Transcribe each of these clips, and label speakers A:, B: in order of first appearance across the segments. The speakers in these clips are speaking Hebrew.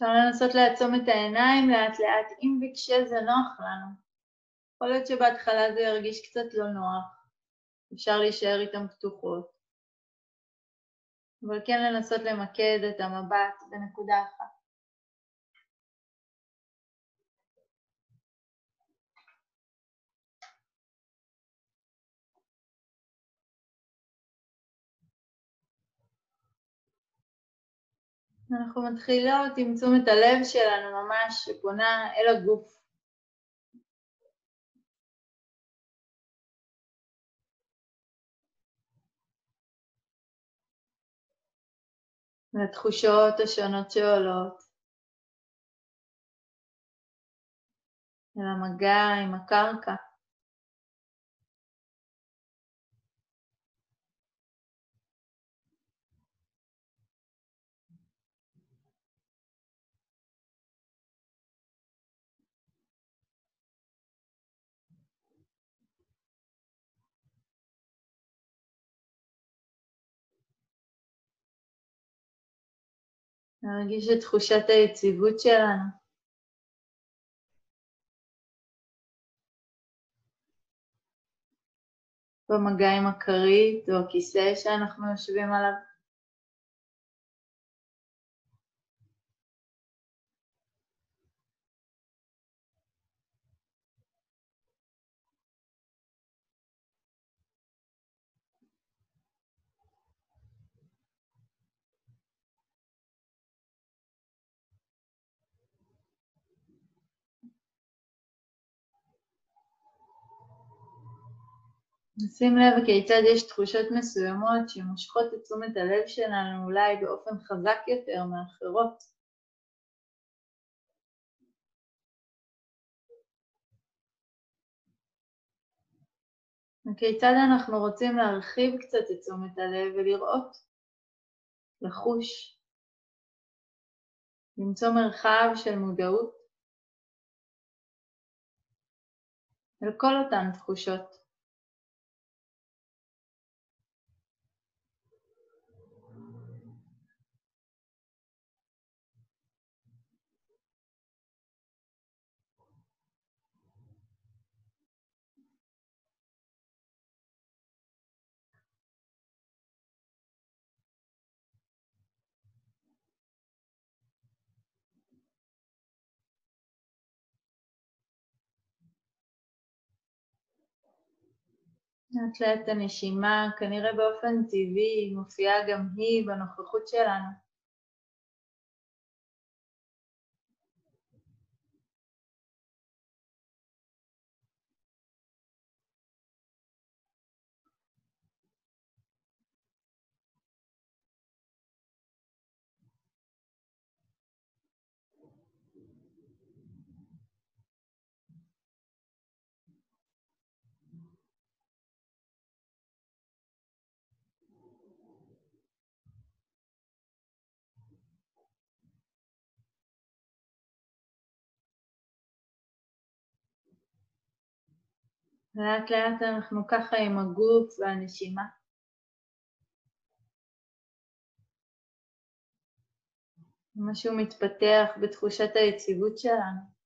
A: אפשר לנסות לעצום את העיניים לאט לאט, אם וכשזה נוח לנו. יכול להיות שבהתחלה זה ירגיש קצת לא נוח, אפשר להישאר איתן פתוחות. אבל כן לנסות למקד את המבט בנקודה אחת. אנחנו מתחילות עם תשומת הלב שלנו ממש שפונה אל הגוף. לתחושות השונות שעולות, אל המגע עם הקרקע. להרגיש את תחושת היציבות שלנו. במגע עם הכרית או הכיסא שאנחנו יושבים עליו. נשים לב כיצד יש תחושות מסוימות שמושכות את תשומת הלב שלנו אולי באופן חזק יותר מאחרות. וכיצד אנחנו רוצים להרחיב קצת את תשומת הלב ולראות, לחוש, למצוא מרחב של מודעות אל כל אותן תחושות. לאט לאט הנשימה, כנראה באופן טבעי, מופיעה גם היא בנוכחות שלנו. לאט לאט אנחנו ככה עם הגוף והנשימה. משהו מתפתח בתחושת היציבות שלנו.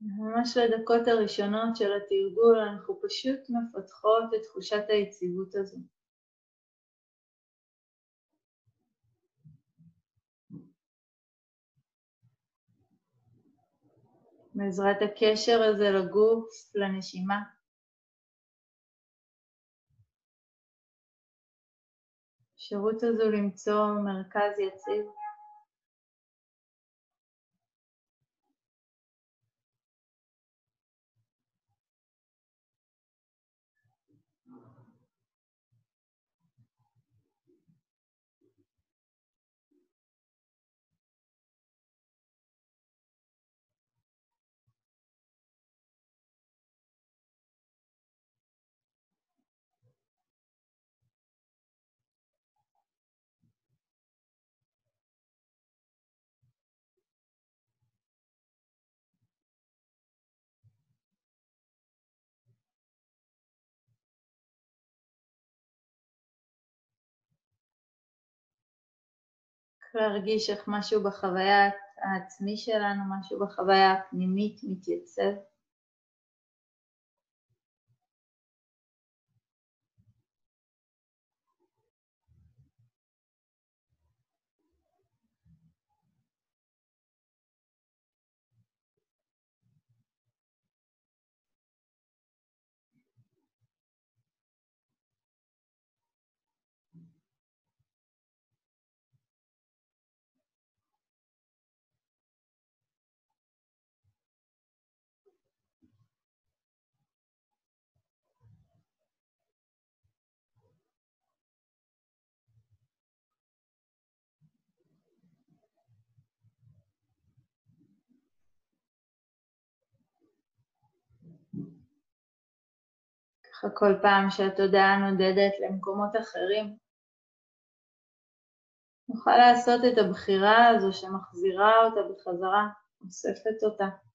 A: ממש לדקות הראשונות של התרגול אנחנו פשוט מפתחות את תחושת היציבות הזו. בעזרת הקשר הזה לגוף, לנשימה. האפשרות הזו למצוא מרכז יציב. להרגיש איך משהו בחוויה העצמי שלנו, משהו בחוויה הפנימית מתייצב. ככה כל פעם שהתודעה נודדת למקומות אחרים, נוכל לעשות את הבחירה הזו שמחזירה אותה בחזרה, אוספת אותה.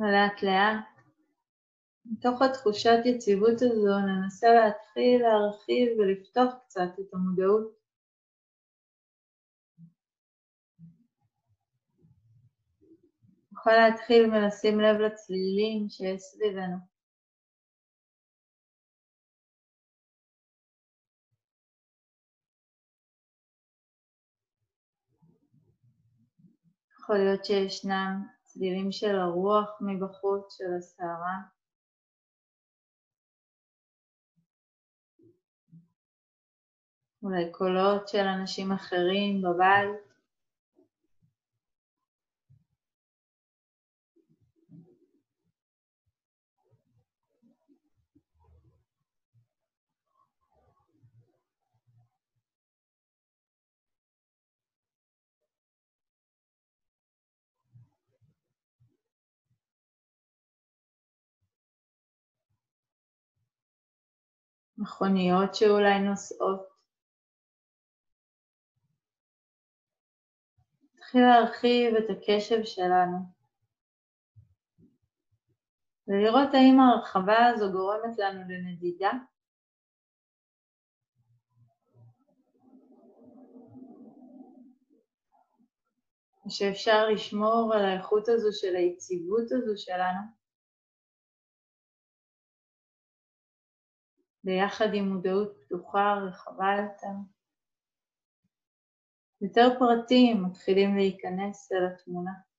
A: ולאט לאט, מתוך התחושת יציבות הזו ננסה להתחיל להרחיב ולפתוח קצת את המודעות. נוכל להתחיל ולשים לב לצלילים שיש סביבנו. יכול להיות שישנם צלילים של הרוח מבחוץ, של הסערה. אולי קולות של אנשים אחרים בבית. מכוניות שאולי נוסעות. נתחיל להרחיב את הקשב שלנו. ולראות האם ההרחבה הזו גורמת לנו לנדידה. ושאפשר לשמור על האיכות הזו של היציבות הזו שלנו ביחד עם מודעות פתוחה, רחבה יותר. יותר פרטים מתחילים להיכנס אל התמונה.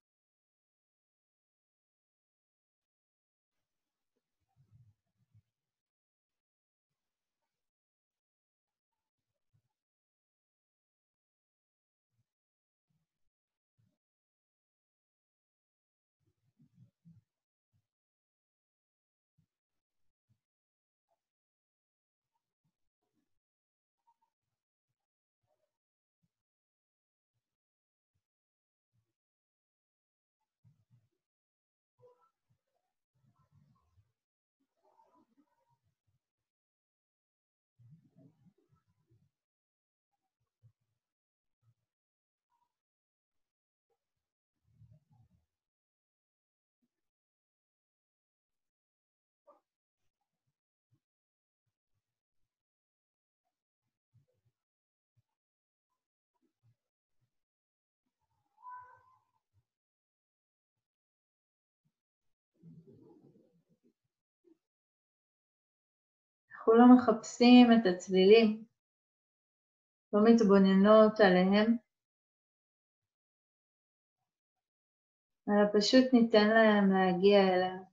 A: אנחנו לא מחפשים את הצלילים, לא מתבוננות עליהם, אלא פשוט ניתן להם להגיע אלינו.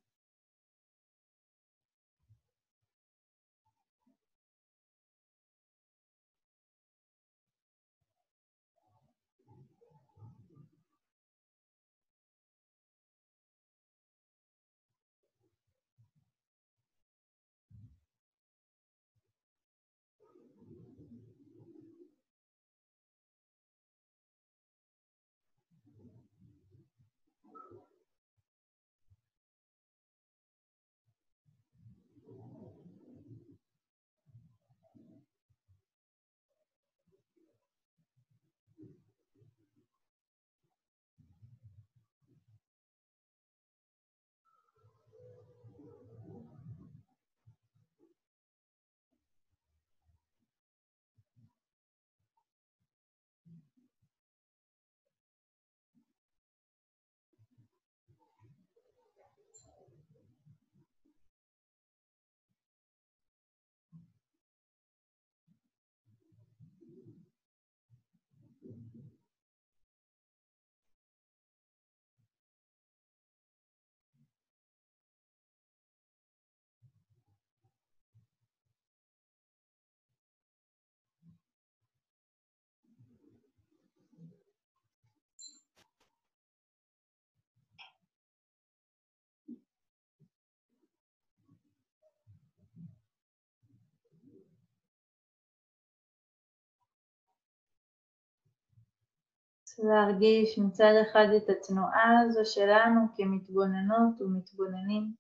A: להרגיש מצד אחד את התנועה הזו שלנו כמתבוננות ומתבוננים,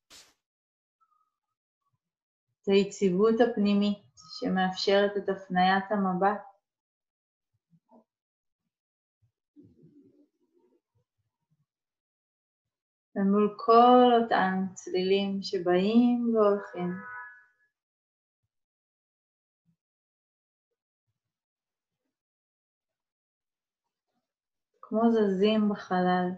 A: את היציבות הפנימית שמאפשרת את הפניית המבט. ומול כל אותם צלילים שבאים והולכים. כמו זזים בחלל.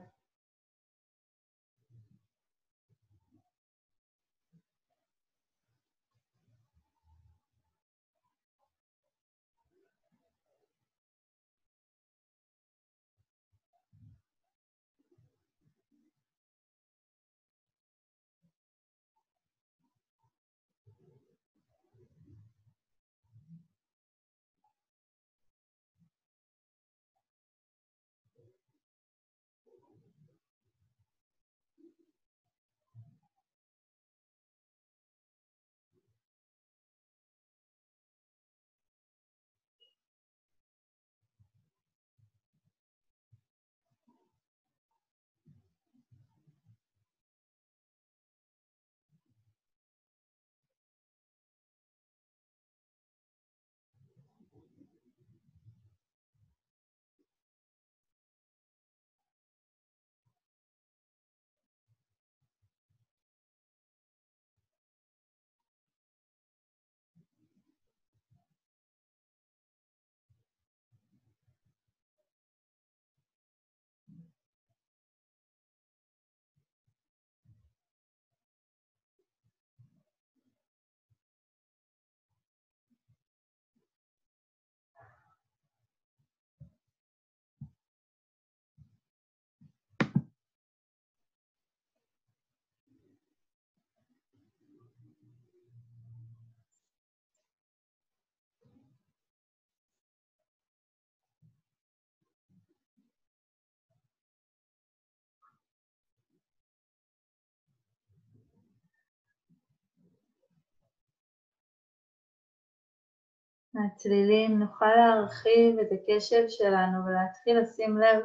A: מהצלילים נוכל להרחיב את הקשב שלנו ולהתחיל לשים לב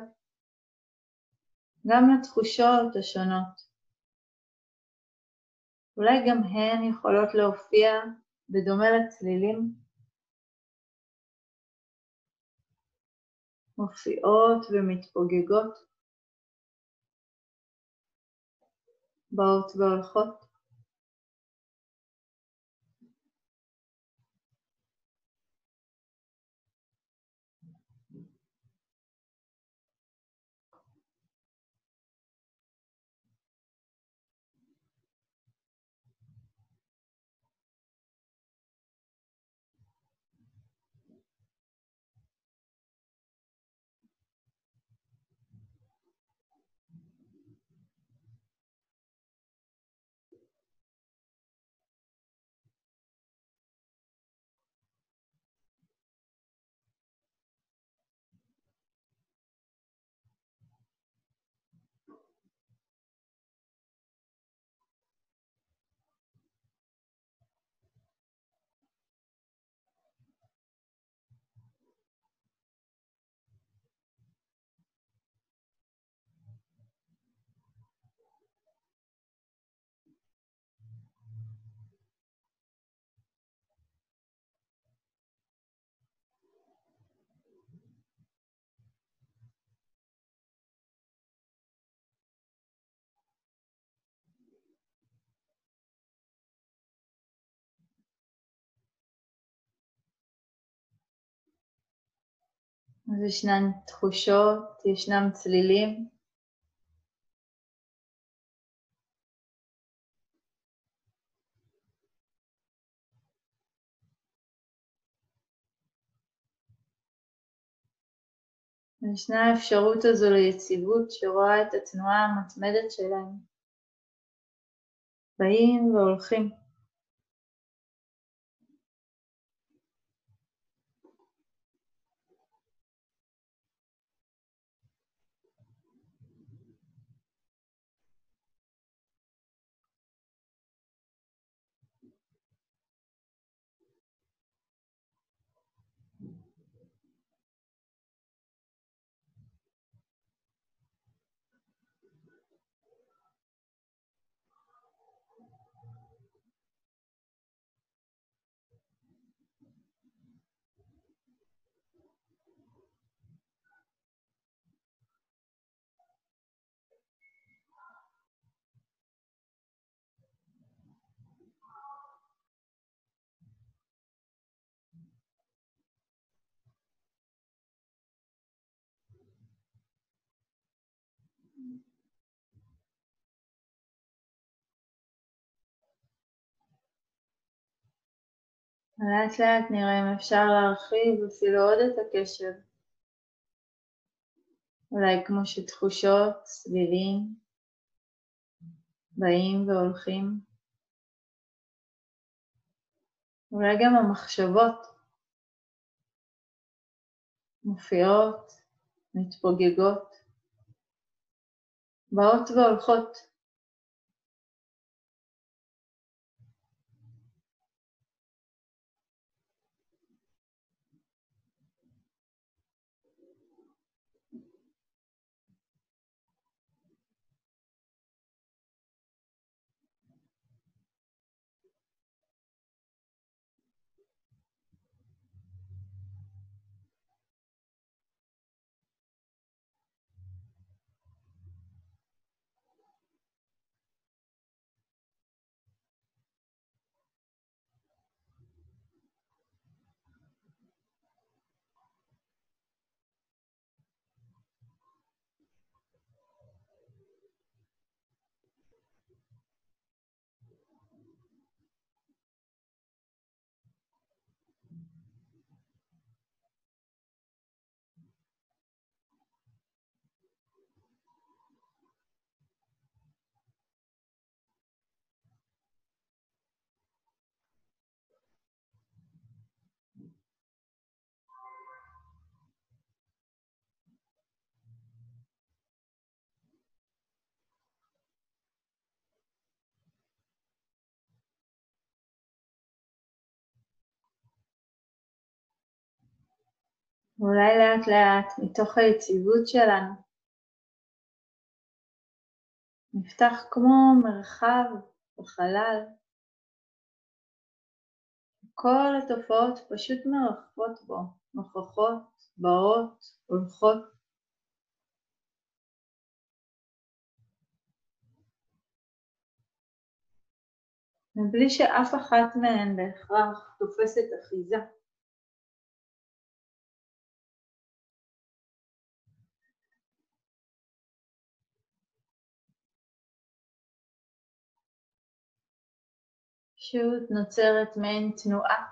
A: גם לתחושות השונות. אולי גם הן יכולות להופיע בדומה לצלילים, מופיעות ומתפוגגות, באות והולכות. אז ישנן תחושות, ישנם צלילים. וישנה האפשרות הזו ליציבות שרואה את התנועה המתמדת שלהם. באים והולכים. לאט לאט נראה אם אפשר להרחיב אפילו עוד את הקשב. אולי כמו שתחושות, צלילים, באים והולכים. אולי גם המחשבות מופיעות, מתפוגגות, באות והולכות. ואולי לאט לאט, מתוך היציבות שלנו, נפתח כמו מרחב בחלל. כל התופעות פשוט מרחפות בו, נוכחות, באות, הולכות. מבלי שאף אחת מהן בהכרח תופסת אחיזה. פשוט נוצרת מעין תנועה,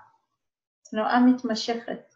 A: תנועה מתמשכת.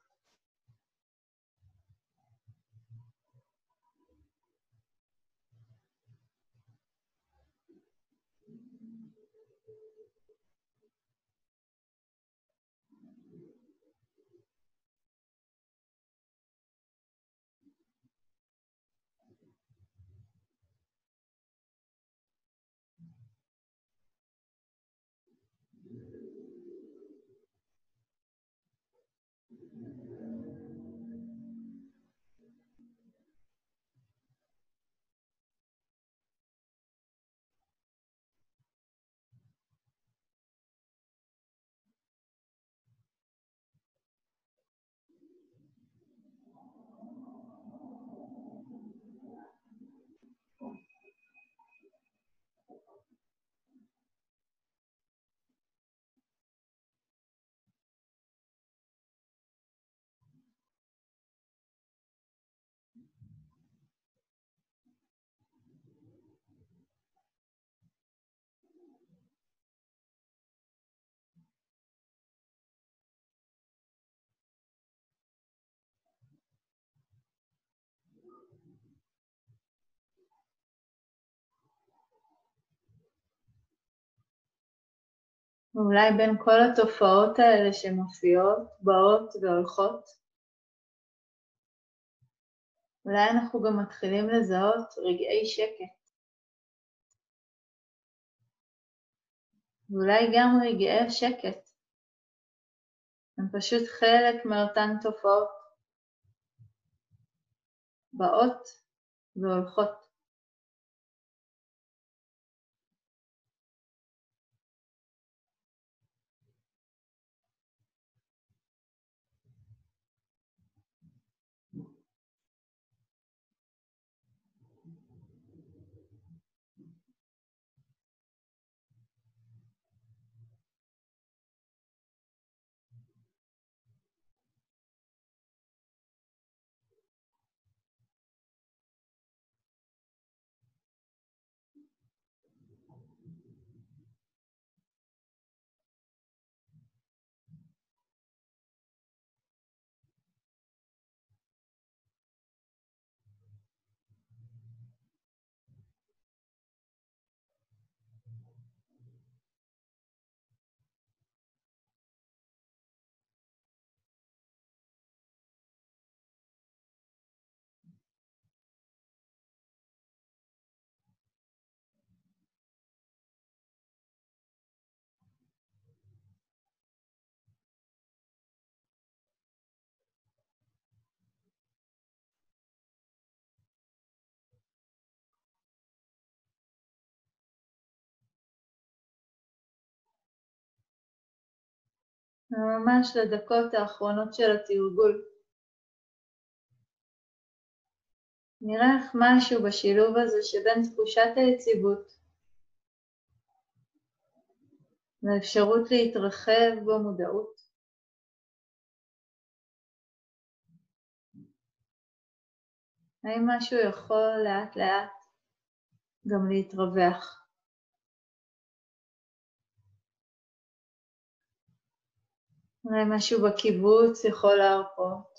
A: ואולי בין כל התופעות האלה שמופיעות, באות והולכות, אולי אנחנו גם מתחילים לזהות רגעי שקט. ואולי גם רגעי השקט הם פשוט חלק מאותן תופעות, באות והולכות. ממש לדקות האחרונות של התרגול. נראה איך משהו בשילוב הזה שבין תחושת היציבות לאפשרות להתרחב במודעות. האם משהו יכול לאט לאט גם להתרווח? אולי משהו בקיבוץ יכול להרפות.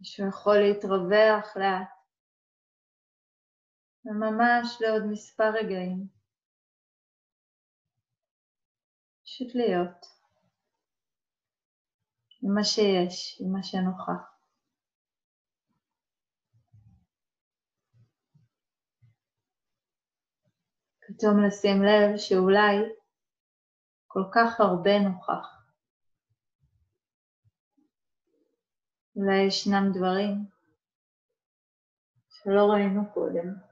A: משהו יכול להתרווח לאט. וממש לעוד מספר רגעים. פשוט להיות. עם מה שיש, עם מה שנוכח. פתאום לשים לב שאולי כל כך הרבה נוכח. אולי ישנם דברים שלא ראינו קודם.